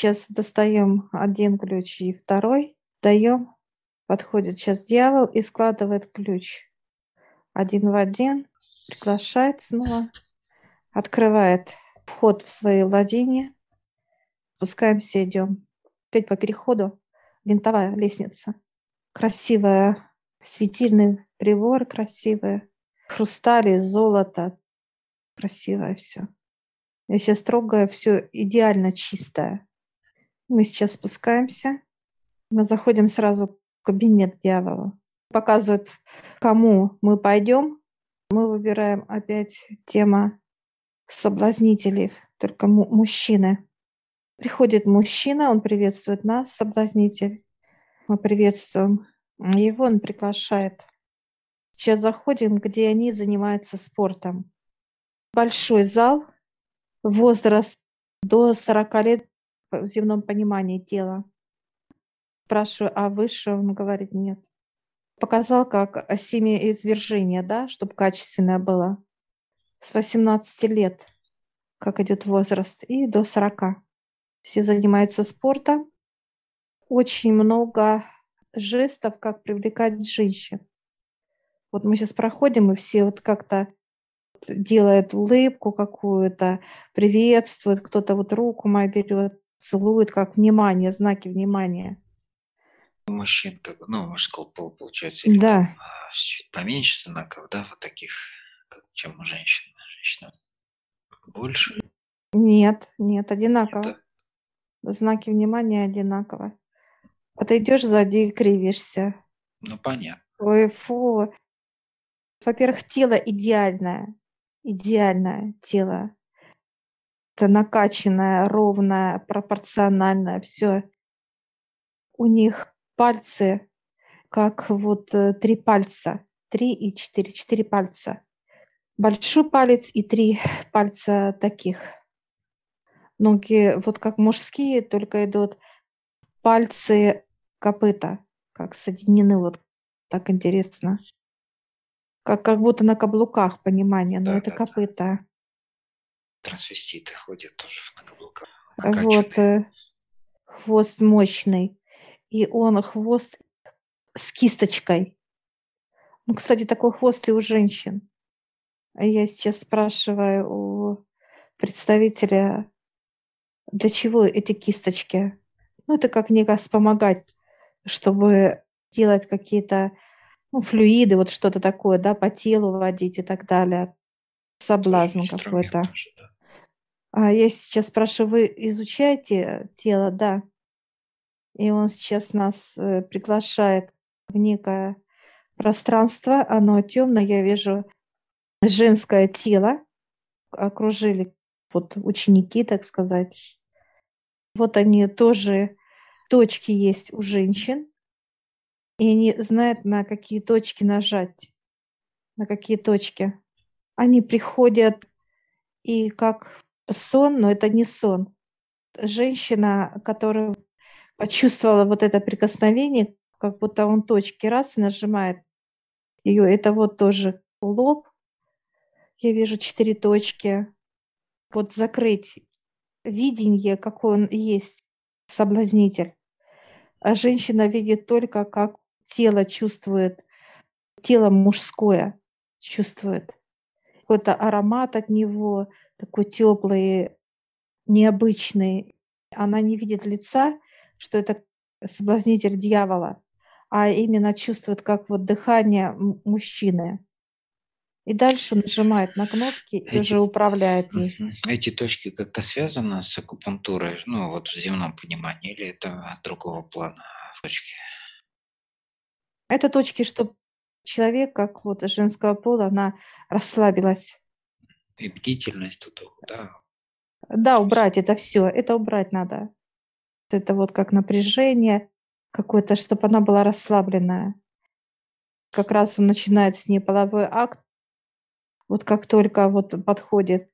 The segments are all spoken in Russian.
сейчас достаем один ключ и второй, даем, подходит сейчас дьявол и складывает ключ один в один, приглашает снова, открывает вход в свои владения, спускаемся, идем. Опять по переходу винтовая лестница. Красивая, светильный прибор красивый, хрустали, золото, красивое все. Я сейчас трогаю все идеально чистое. Мы сейчас спускаемся. Мы заходим сразу в кабинет дьявола. Показывают, кому мы пойдем. Мы выбираем опять тема соблазнителей, только мужчины. Приходит мужчина, он приветствует нас, соблазнитель. Мы приветствуем его, он приглашает. Сейчас заходим, где они занимаются спортом. Большой зал, возраст до 40 лет в земном понимании тела. Спрашиваю, а выше? Он говорит, нет. Показал, как семяизвержение, да, чтобы качественное было. С 18 лет, как идет возраст, и до 40 все занимаются спортом. Очень много жестов, как привлекать женщин. Вот мы сейчас проходим, и все вот как-то делают улыбку какую-то, приветствуют, кто-то вот руку мою берет, целует, как внимание, знаки внимания. Мужчин, как, ну, мужского пола, получается, или да. там, чуть поменьше знаков, да, вот таких, как, чем у женщин. Женщина больше? Нет, нет, одинаково. Это знаки внимания одинаково. А ты идешь сзади и кривишься. Ну, понятно. Ой, фу. Во-первых, тело идеальное. Идеальное тело. Это накачанное, ровное, пропорциональное, все. У них пальцы, как вот э, три пальца. Три и четыре. Четыре пальца. Большой палец и три пальца таких – ноги вот как мужские, только идут пальцы копыта, как соединены вот так интересно. Как, как будто на каблуках, понимание, но да, это да, копыта. Трансвеститы ходят тоже на каблуках. Вот, э, хвост мощный. И он хвост с кисточкой. Ну, кстати, такой хвост и у женщин. Я сейчас спрашиваю у представителя для чего эти кисточки? Ну, это как некое вспомогать, чтобы делать какие-то ну, флюиды, вот что-то такое, да, по телу водить и так далее. Соблазн какой-то. да. А я сейчас спрашиваю, вы изучаете тело, да? И он сейчас нас э, приглашает в некое пространство, оно темное, я вижу женское тело, окружили вот ученики, так сказать. Вот они тоже, точки есть у женщин, и они знают, на какие точки нажать, на какие точки. Они приходят и как сон, но это не сон. Женщина, которая почувствовала вот это прикосновение, как будто он точки раз и нажимает ее. Это вот тоже лоб. Я вижу четыре точки. Вот закрыть видение, какой он есть, соблазнитель. А женщина видит только, как тело чувствует, тело мужское чувствует. Какой-то аромат от него, такой теплый, необычный. Она не видит лица, что это соблазнитель дьявола, а именно чувствует, как вот дыхание мужчины. И дальше нажимает на кнопки и эти, уже управляет ей. Эти точки как-то связаны с акупунктурой, ну вот в земном понимании, или это другого плана точки? Это точки, чтобы человек, как вот женского пола, она расслабилась. И бдительность тут, да? Да, убрать это все, это убрать надо. Это вот как напряжение какое-то, чтобы она была расслабленная. Как раз он начинает с ней половой акт, вот как только вот подходит,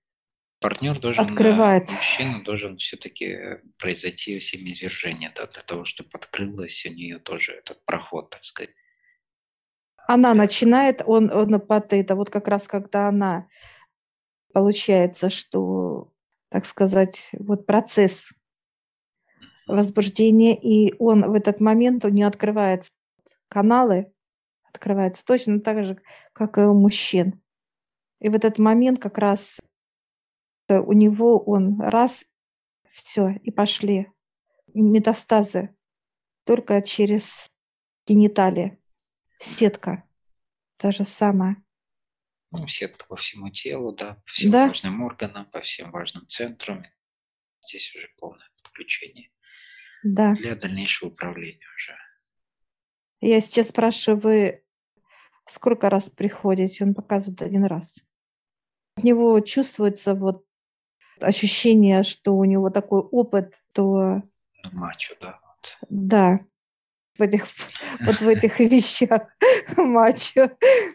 партнер должен, открывает. мужчина должен все-таки произойти семяизвержение, да, для того, чтобы открылось у нее тоже этот проход, так сказать. Она начинает, он, он под это, вот как раз когда она, получается, что, так сказать, вот процесс возбуждение, и он в этот момент, у него открываются каналы, открываются точно так же, как и у мужчин. И в этот момент как раз у него он раз, все, и пошли метастазы только через гениталии. Сетка. Та же самая. Ну, сетка по всему телу, да, по всем Да. важным органам, по всем важным центрам. Здесь уже полное подключение Да. для дальнейшего управления уже. Я сейчас спрашиваю, вы сколько раз приходите? Он показывает один раз. От него чувствуется вот ощущение, что у него такой опыт, то Ну, мачо, да. Вот. да, в этих, вот в этих вещах мачо.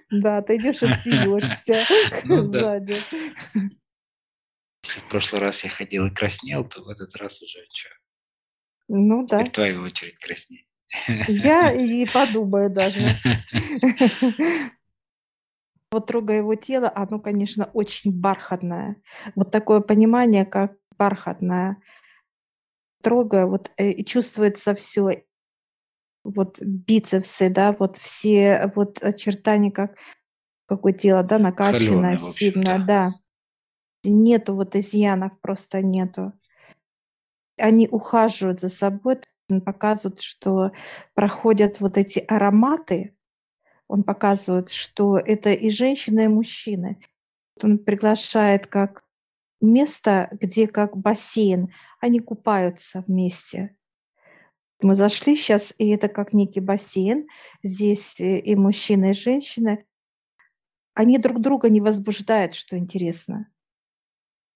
Да, ты идешь и смеешься Ну да. сзади. Если в прошлый раз я ходил и краснел, то в этот раз уже что? Ну да, Теперь твоя очередь краснеть. я и подумаю даже. Вот трогая его тело, оно, конечно, очень бархатное. Вот такое понимание, как бархатное. Трогая, вот э, и чувствуется все, вот бицепсы, да, вот все вот очертания, как какое тело, да, Холёное, общем, сильное, да. Нету вот изъянов, просто нету. Они ухаживают за собой, показывают, что проходят вот эти ароматы, он показывает, что это и женщины, и мужчины. Он приглашает как место, где как бассейн, они купаются вместе. Мы зашли сейчас, и это как некий бассейн. Здесь э, и мужчины, и женщины. Они друг друга не возбуждают, что интересно.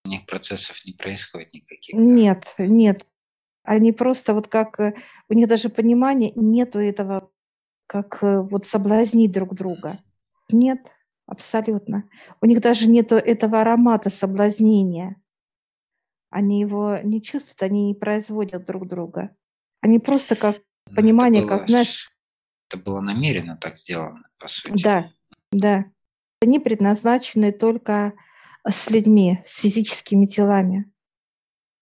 У них процессов не происходит никаких. да? Нет, нет. Они просто вот как... э, У них даже понимания нету этого, как э, вот соблазнить друг друга. Нет, абсолютно. У них даже нету этого аромата соблазнения. Они его не чувствуют, они не производят друг друга. Они просто как Ну, понимание, было как, знаешь, Это было намеренно так сделано, по сути. да, да. Они предназначены только с людьми, с физическими телами.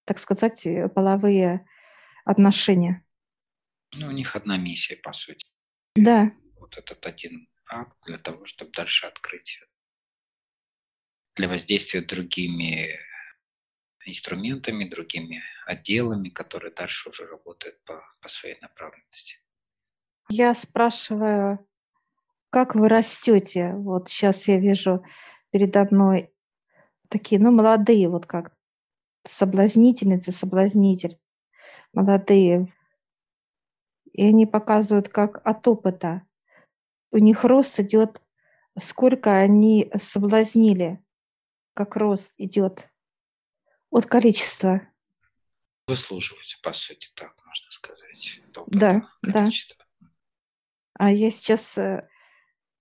Так сказать, э, половые отношения. Ну, у них одна миссия, по сути. Да, Вот этот один акт для того, чтобы дальше открыть для воздействия другими инструментами, другими отделами, которые дальше уже работают по, по своей направленности. Я спрашиваю, как вы растете? Вот сейчас я вижу передо мной такие, ну, молодые, вот как соблазнительницы, соблазнитель, молодые. И они показывают, как от опыта. У них рост идет, сколько они соблазнили, как рост идет от количества. Выслуживаются, по сути, так можно сказать. Да, опыта, да. количества. А я сейчас, э,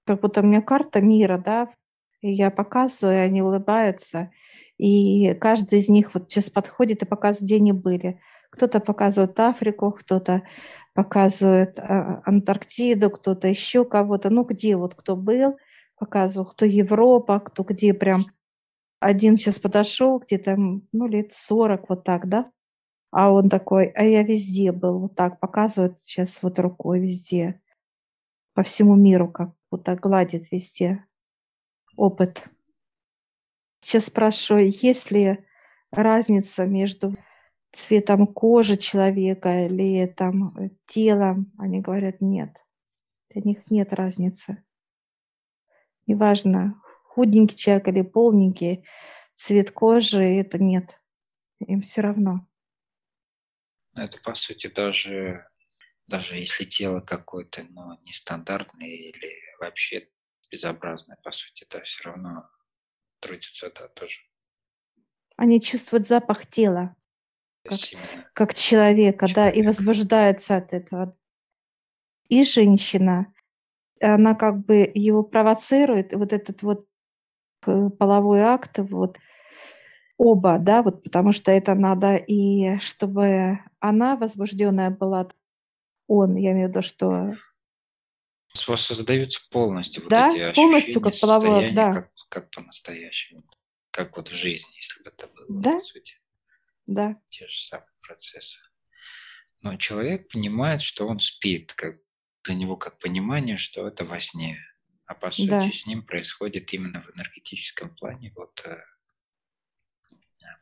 как будто у меня карта мира, да, и я показываю, они улыбаются, и каждый из них вот сейчас подходит и показывает, где они были. Кто-то показывает Африку, кто-то показывает а, Антарктиду, кто-то еще кого-то. Ну, где вот кто был, показывал, кто Европа, кто где прям. Один сейчас подошел, где-то, ну, лет 40, вот так, да, а он такой, а я везде был, вот так показывает сейчас вот рукой везде по всему миру, как будто гладит везде опыт. Сейчас спрашиваю, есть ли разница между цветом кожи человека или там э, телом? Они говорят, нет. Для них нет разницы. Неважно, худенький человек или полненький, цвет кожи, это нет. Им все равно. Ну, Это, по сути, даже, даже если тело какое-то, но нестандартное или вообще безобразное, по сути, да, все равно трудится, да, тоже. Они чувствуют запах тела. Как- как человека, да, и Человека. возбуждается от этого. И женщина, она как бы его провоцирует, и вот этот вот половой акт, вот оба, да, вот потому что это надо, и чтобы она возбужденная была, он, я имею в виду, что воссоздаются полностью Да, вот эти полностью ощущения, как состояния, да. как, как по-настоящему, как вот в жизни, если бы это было, Да. по сути, да, те же самые процессы. Но человек понимает, что он спит, как для него как понимание, что это во сне. А по сути Да. с ним происходит именно в энергетическом плане. Вот э,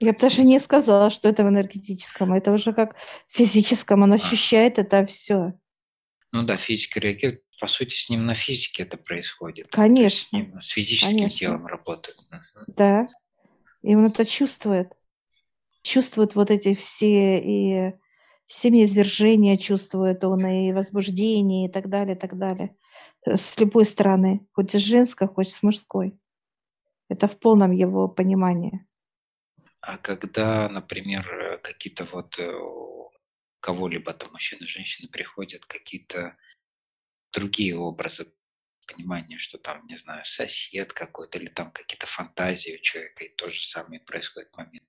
Я бы даже не сказала, что это в энергетическом. Это уже как в физическом. Он А. ощущает это все. Ну да, физика реагирует. По сути, с ним на физике это происходит. Есть с, Конечно. ним, с физическим Конечно. телом работает. Да. И он это чувствует. Чувствует вот эти все и семяизвержения чувствует он, и возбуждение, и так далее, и так далее. Э, С любой стороны. Хоть с женской, хоть с мужской. Это в полном его понимании. А когда, например, э, какие-то вот э, кого-либо там мужчины, женщины приходят какие-то другие образы понимания, что там, не знаю, сосед какой-то или там какие-то фантазии у человека, и то же самое происходит момент.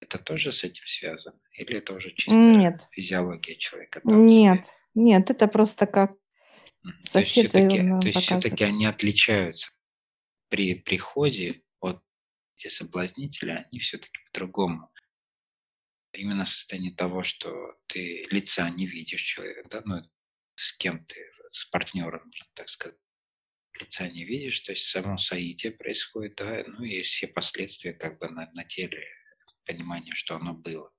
Это тоже с этим связано? Или это уже чисто Нет. физиология человека? там Нет, себе? нет, это просто как Мгм. То есть сосед, все-таки, то есть все-таки они отличаются при приходе от эти соблазнители, они все-таки по-другому. Именно состояние того, что ты лица не видишь человека, да, ну, с кем ты, с партнером, можно так сказать, лица не видишь, то есть само соитие происходит, да, ну и все последствия как бы на, на теле, понимание, что оно было.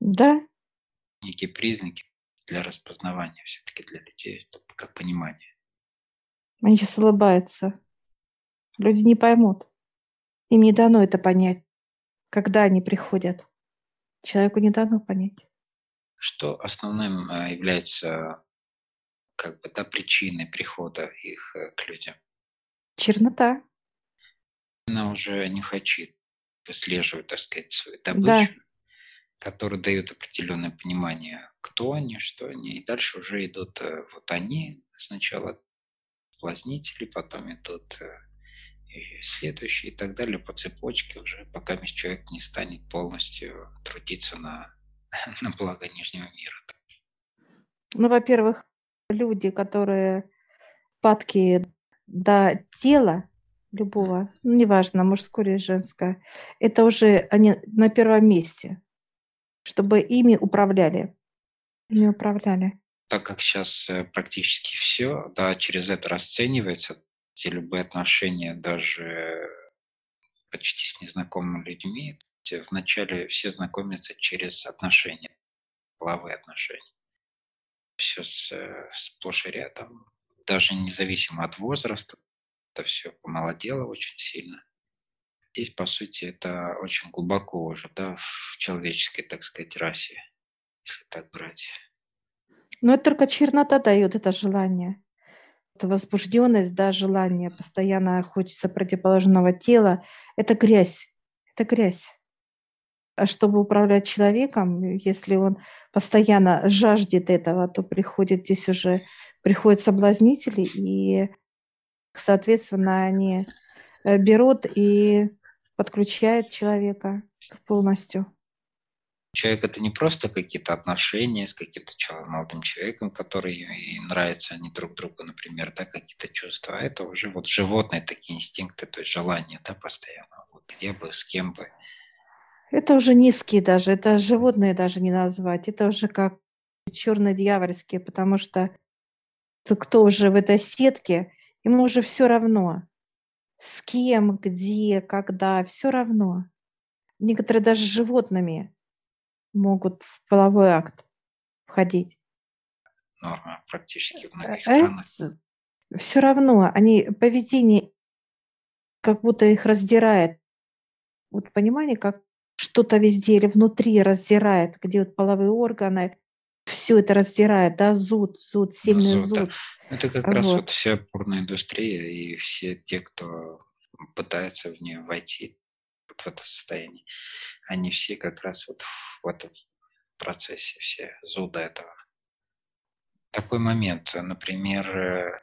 Да, Некие признаки для распознавания все-таки для людей, это как понимание. они сейчас улыбаются. Люди не поймут. Им не дано это понять, когда они приходят. Человеку не дано понять. Что основным э, является как бы да, причиной прихода их э, к людям? Чернота. Она уже не хочет выслеживать, так сказать, свою Да. добычу, который дает определенное понимание, кто они, что они. И дальше уже идут э, вот они, сначала соблазнители, потом идут э, следующие и так далее по цепочке уже, пока человек не станет полностью трудиться на, на благо Нижнего мира. Ну, во-первых, люди, которые падки до тела любого, ну, неважно, мужское или женское, это уже они на первом месте, чтобы ими управляли. Ими управляли. так как сейчас практически все, да, через это расценивается, те любые отношения даже почти с незнакомыми людьми, вначале все знакомятся через отношения, половые отношения. Сейчас сплошь и рядом, даже независимо от возраста, это все помолодело очень сильно. Здесь, по сути, это очень глубоко уже, да, в человеческой, так сказать, расе, так брать. Но это только чернота дает это желание. Это возбужденность, да, желание. Постоянно хочется противоположного тела. Это грязь. Это грязь. А чтобы управлять человеком, если он постоянно жаждет этого, то приходит здесь уже, приходят соблазнители, и, соответственно, они э, берут и подключают человека полностью. Человек это не просто какие-то отношения с каким-то молодым человеком, который нравится, они друг другу, например, да, какие-то чувства, а это уже вот животные такие инстинкты, то есть желания, да, постоянно, вот где бы, с кем бы. Это уже низкие даже, это животные даже не назвать, это уже как черные дьявольские, потому что кто уже в этой сетке, ему уже все равно, с кем, где, когда, все равно. Некоторые даже животными могут в половой акт входить. Норма практически в многих Э, странах. Все равно, они поведение как будто их раздирает. Вот понимание, как что-то везде или внутри раздирает, где вот половые органы, все это раздирает, да, зуд, зуд, сильный Ну, зуд, да. зуд. Это как раз Вот. вот вся порноиндустрия и все те, кто пытается в нее войти вот в это состояние, они все как раз вот в этом процессе, все зуда этого. Такой момент, например, э,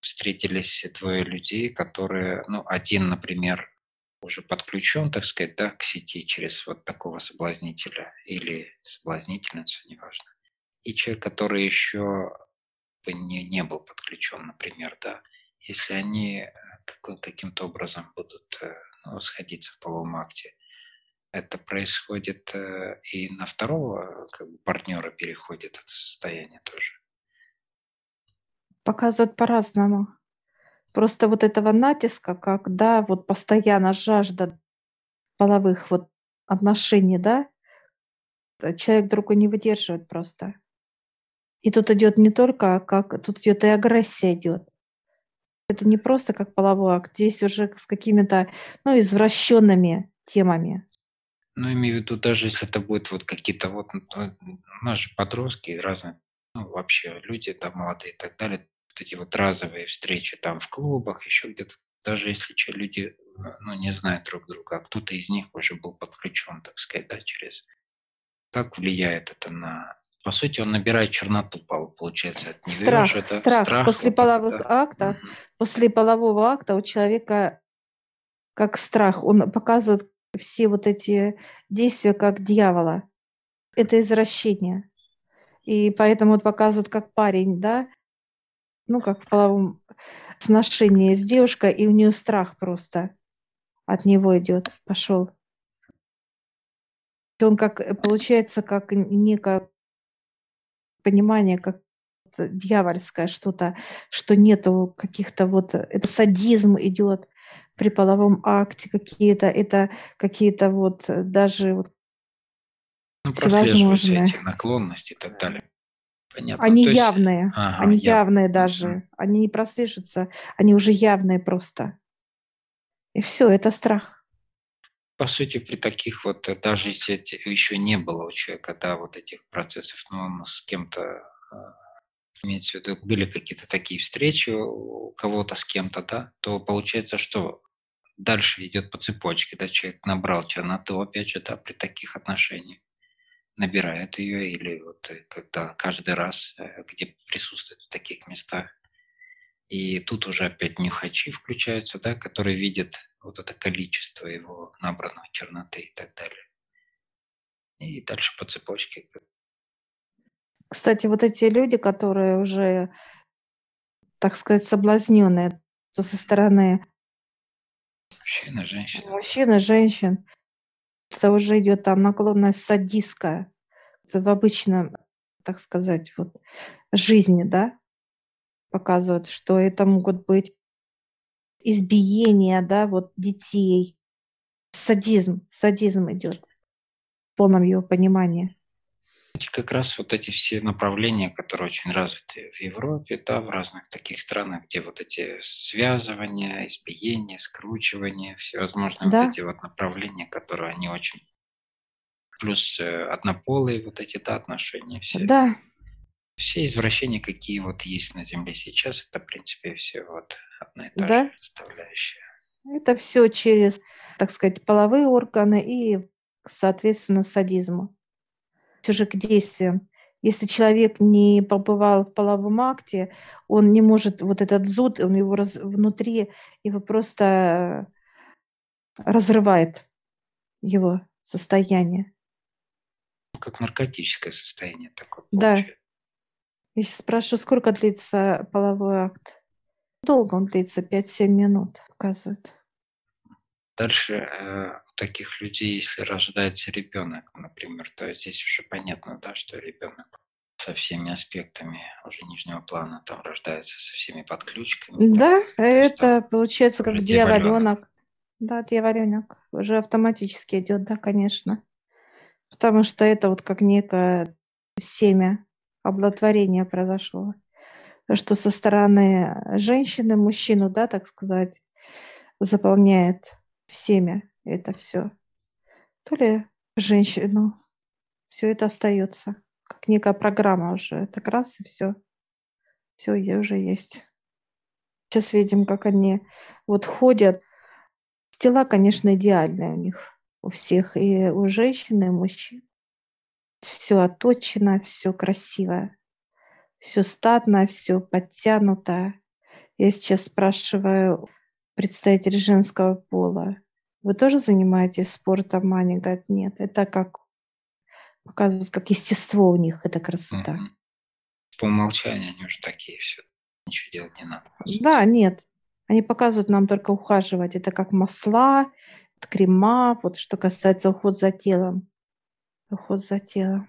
встретились двое людей, которые, ну, один, например, уже подключен, так сказать, да, к сети через вот такого соблазнителя или соблазнительницу, неважно. И человек, который еще не, не был подключен, например, да, если они э, каким-то образом будут э, ну, сходиться в половом акте, это происходит э, и на второго как бы, партнера переходит это состояние тоже. Показывают по-разному. Просто вот этого натиска, когда вот постоянно жажда половых вот отношений, да, человек другой не выдерживает просто. И тут идет не только как, тут идет и агрессия идет. Это не просто как половой акт, здесь уже с какими-то, ну, извращенными темами. Ну, имею в виду, даже если это будет вот какие-то вот, же подростки разные, ну, вообще люди там молодые и так далее, вот эти вот разовые встречи там в клубах, еще где-то, даже если что, люди, ну, не знают друг друга, а кто-то из них уже был подключен, так сказать, да, через... Как влияет это на по сути, он набирает черноту, получается. От страх, это страх. страх. После вот половых это, да. актов, угу. после полового акта у человека как страх, он показывает все вот эти действия как дьявола. Это извращение. И поэтому вот показывают как парень, да, ну, как в половом сношении с девушкой, и у нее страх просто от него идет, пошел. Он как, получается, как некое понимание, как дьявольское что-то, что нету каких-то вот, это садизм идет при половом акте какие-то, это какие-то вот даже вот ну, всевозможные. эти наклонности и так далее. Понятно. Они есть... явные, ага, они яв... явные даже, mm-hmm. они не прослеживаются, они уже явные просто. И все, это страх по сути, при таких вот, э, даже если еще не было у человека, да, вот этих процессов, но он с кем-то, а, имеется в виду, были какие-то такие встречи у кого-то с кем-то, да, то получается, что дальше идет по цепочке, да, человек набрал черноту, опять же, да, при таких отношениях, набирает ее, или вот э, когда каждый раз, э, где присутствует в таких местах, и тут уже опять нюхачи включаются, да, которые видят вот это количество его набранной черноты и так далее. И дальше по цепочке. Кстати, вот эти люди, которые уже, так сказать, соблазненные, то со стороны мужчины, женщин. Мужчины, женщин, это уже идет там наклонность садистская в обычном, так сказать, вот жизни, да, показывают, что это могут быть избиения, да, вот детей. Садизм, садизм идет в полном его понимании. Как раз вот эти все направления, которые очень развиты в Европе, да, в разных таких странах, где вот эти связывания, избиения, скручивания, всевозможные да. вот эти вот направления, которые они очень плюс э, однополые вот эти да, отношения все. Да, все извращения, какие вот есть на Земле сейчас, это, в принципе, все вот одна и та да? же составляющая. Это все через, так сказать, половые органы и, соответственно, садизм. Уже к действиям. Если человек не побывал в половом акте, он не может, вот этот зуд, он его раз, внутри, его просто разрывает его состояние. Как наркотическое состояние такое. Да. Я сейчас спрашиваю, сколько длится половой акт? Долго он длится, 5-7 минут, показывает. Дальше э, таких людей, если рождается ребенок, например, то здесь уже понятно, да, что ребенок со всеми аспектами уже нижнего плана там рождается со всеми подключками. Да, так, это получается как дьяволенок. Да, дьяволенок. Уже автоматически идет, да, конечно. Потому что это вот как некое семя оплодотворение произошло. Что со стороны женщины, мужчину, да, так сказать, заполняет семя это все. То ли женщину. Все это остается. Как некая программа уже. Это раз и все. Все уже есть. Сейчас видим, как они вот ходят. Тела, конечно, идеальные у них у всех, и у женщин, и у мужчин все отточено, все красиво, все статно, все подтянуто. Я сейчас спрашиваю представителей женского пола, вы тоже занимаетесь спортом? Они говорят, нет, это как показывают, как естество у них, это красота. По умолчанию они уже такие все, ничего делать не надо. Да, нет, они показывают нам только ухаживать. Это как масла, крема, вот что касается уход за телом. Уход за телом.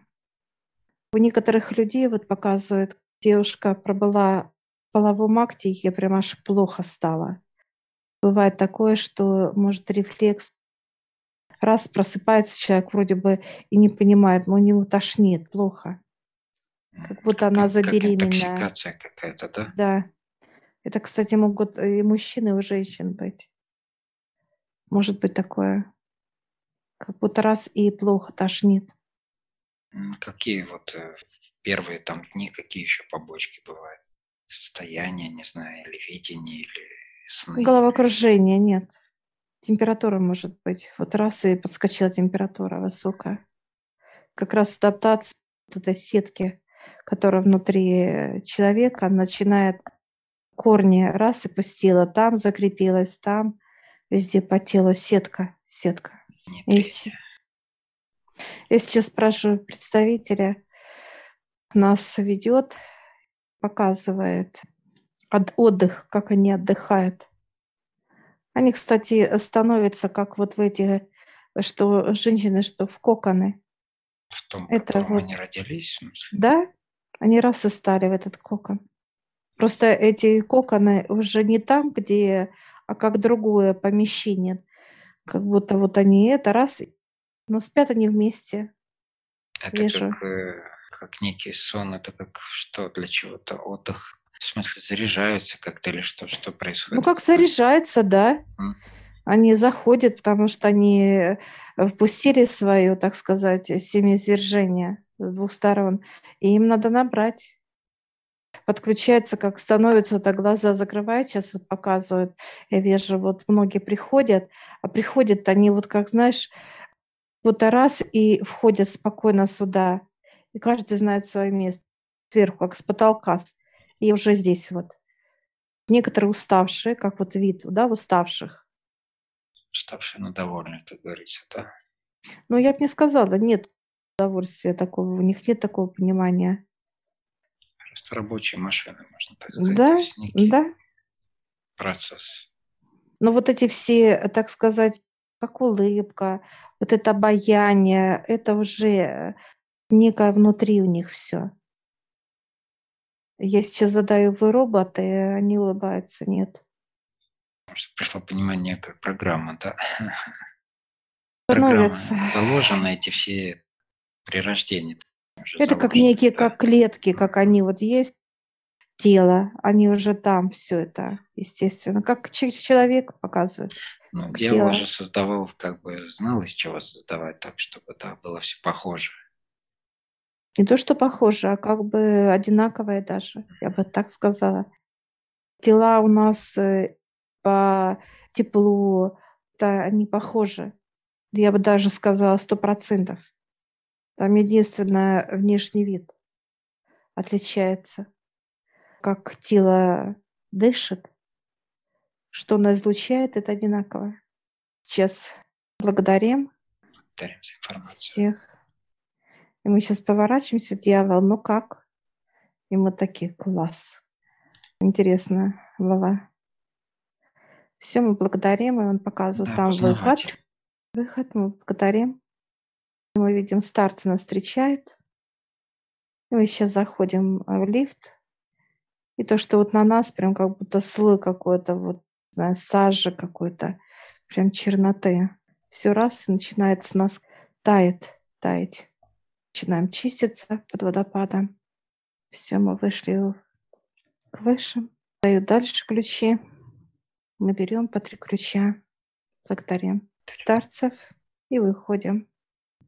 У некоторых людей вот показывает, девушка пробыла в половом акте, ей прям аж плохо стало. Бывает такое, что может рефлекс раз просыпается человек вроде бы и не понимает, но у него тошнит, плохо. Как будто она как, забеременная. Как какая-то, да? Да. Это, кстати, могут и мужчины, и у женщин быть. Может быть такое. Как будто раз и плохо тошнит. Какие вот э, первые там дни, какие еще побочки бывают? Состояние, не знаю, или видение, или сны? Головокружение нет. Температура может быть. Вот раз и подскочила температура высокая. Как раз адаптация этой сетки, которая внутри человека, начинает корни раз и пустила, там закрепилась, там везде по телу сетка, сетка. Я сейчас, я сейчас спрашиваю представителя, нас ведет, показывает отдых, как они отдыхают. Они, кстати, становятся как вот в эти, что женщины, что в коконы. В том, в Это вот, они родились? Да, они раз и стали в этот кокон. Просто эти коконы уже не там, где, а как другое помещение. Как будто вот они это раз, но спят они вместе. Это Вижу. как, э, как некий сон, это как что, для чего-то отдых. В смысле, заряжаются как-то или что, что происходит? Ну, как заряжается, да. Mm. Они заходят, потому что они впустили свое, так сказать, семяизвержение с двух сторон. И им надо набрать. Подключается, как становится, вот так глаза закрывают, сейчас вот показывают, я вижу, вот многие приходят, а приходят они вот как, знаешь, вот раз и входят спокойно сюда, и каждый знает свое место сверху, как с потолка и уже здесь вот. Некоторые уставшие, как вот вид, да, уставших. Уставшие, но довольны, как говорится, да? Ну, я бы не сказала, нет удовольствия такого, у них нет такого понимания. Просто рабочие машины, можно так сказать. Да, да. Процесс. Но вот эти все, так сказать, как улыбка, вот это обаяние, это уже некое внутри у них все. Я сейчас задаю вы роботы, они улыбаются, нет. Что пришло понимание, как программа, да? Становится. Программа заложена, эти все при рождении. Это как некие, да? как клетки, как они вот есть, тело, они уже там все это, естественно. Как человек показывает. Ну, дело уже создавал, как бы знал, из чего создавать так, чтобы да, было все похоже. Не то, что похоже, а как бы одинаковые даже, я бы так сказала. Тела у нас э, по теплу, да, они похожи. Я бы даже сказала сто процентов. Там единственное внешний вид отличается. Как тело дышит, что оно излучает, это одинаково. Сейчас благодарим, благодарим за информацию. всех и мы сейчас поворачиваемся, дьявол, ну как? И мы такие, класс. Интересно, Вова. Все, мы благодарим, и он показывает да, там выход. Выход, мы благодарим. Мы видим, старцы нас встречают. И мы сейчас заходим в лифт. И то, что вот на нас прям как будто слой какой-то, вот, знаю, сажи какой-то, прям черноты. Все раз и начинает с нас тает, таять начинаем чиститься под водопадом. Все, мы вышли к высшим. Даю дальше ключи. Мы берем по три ключа, благодарим старцев и выходим.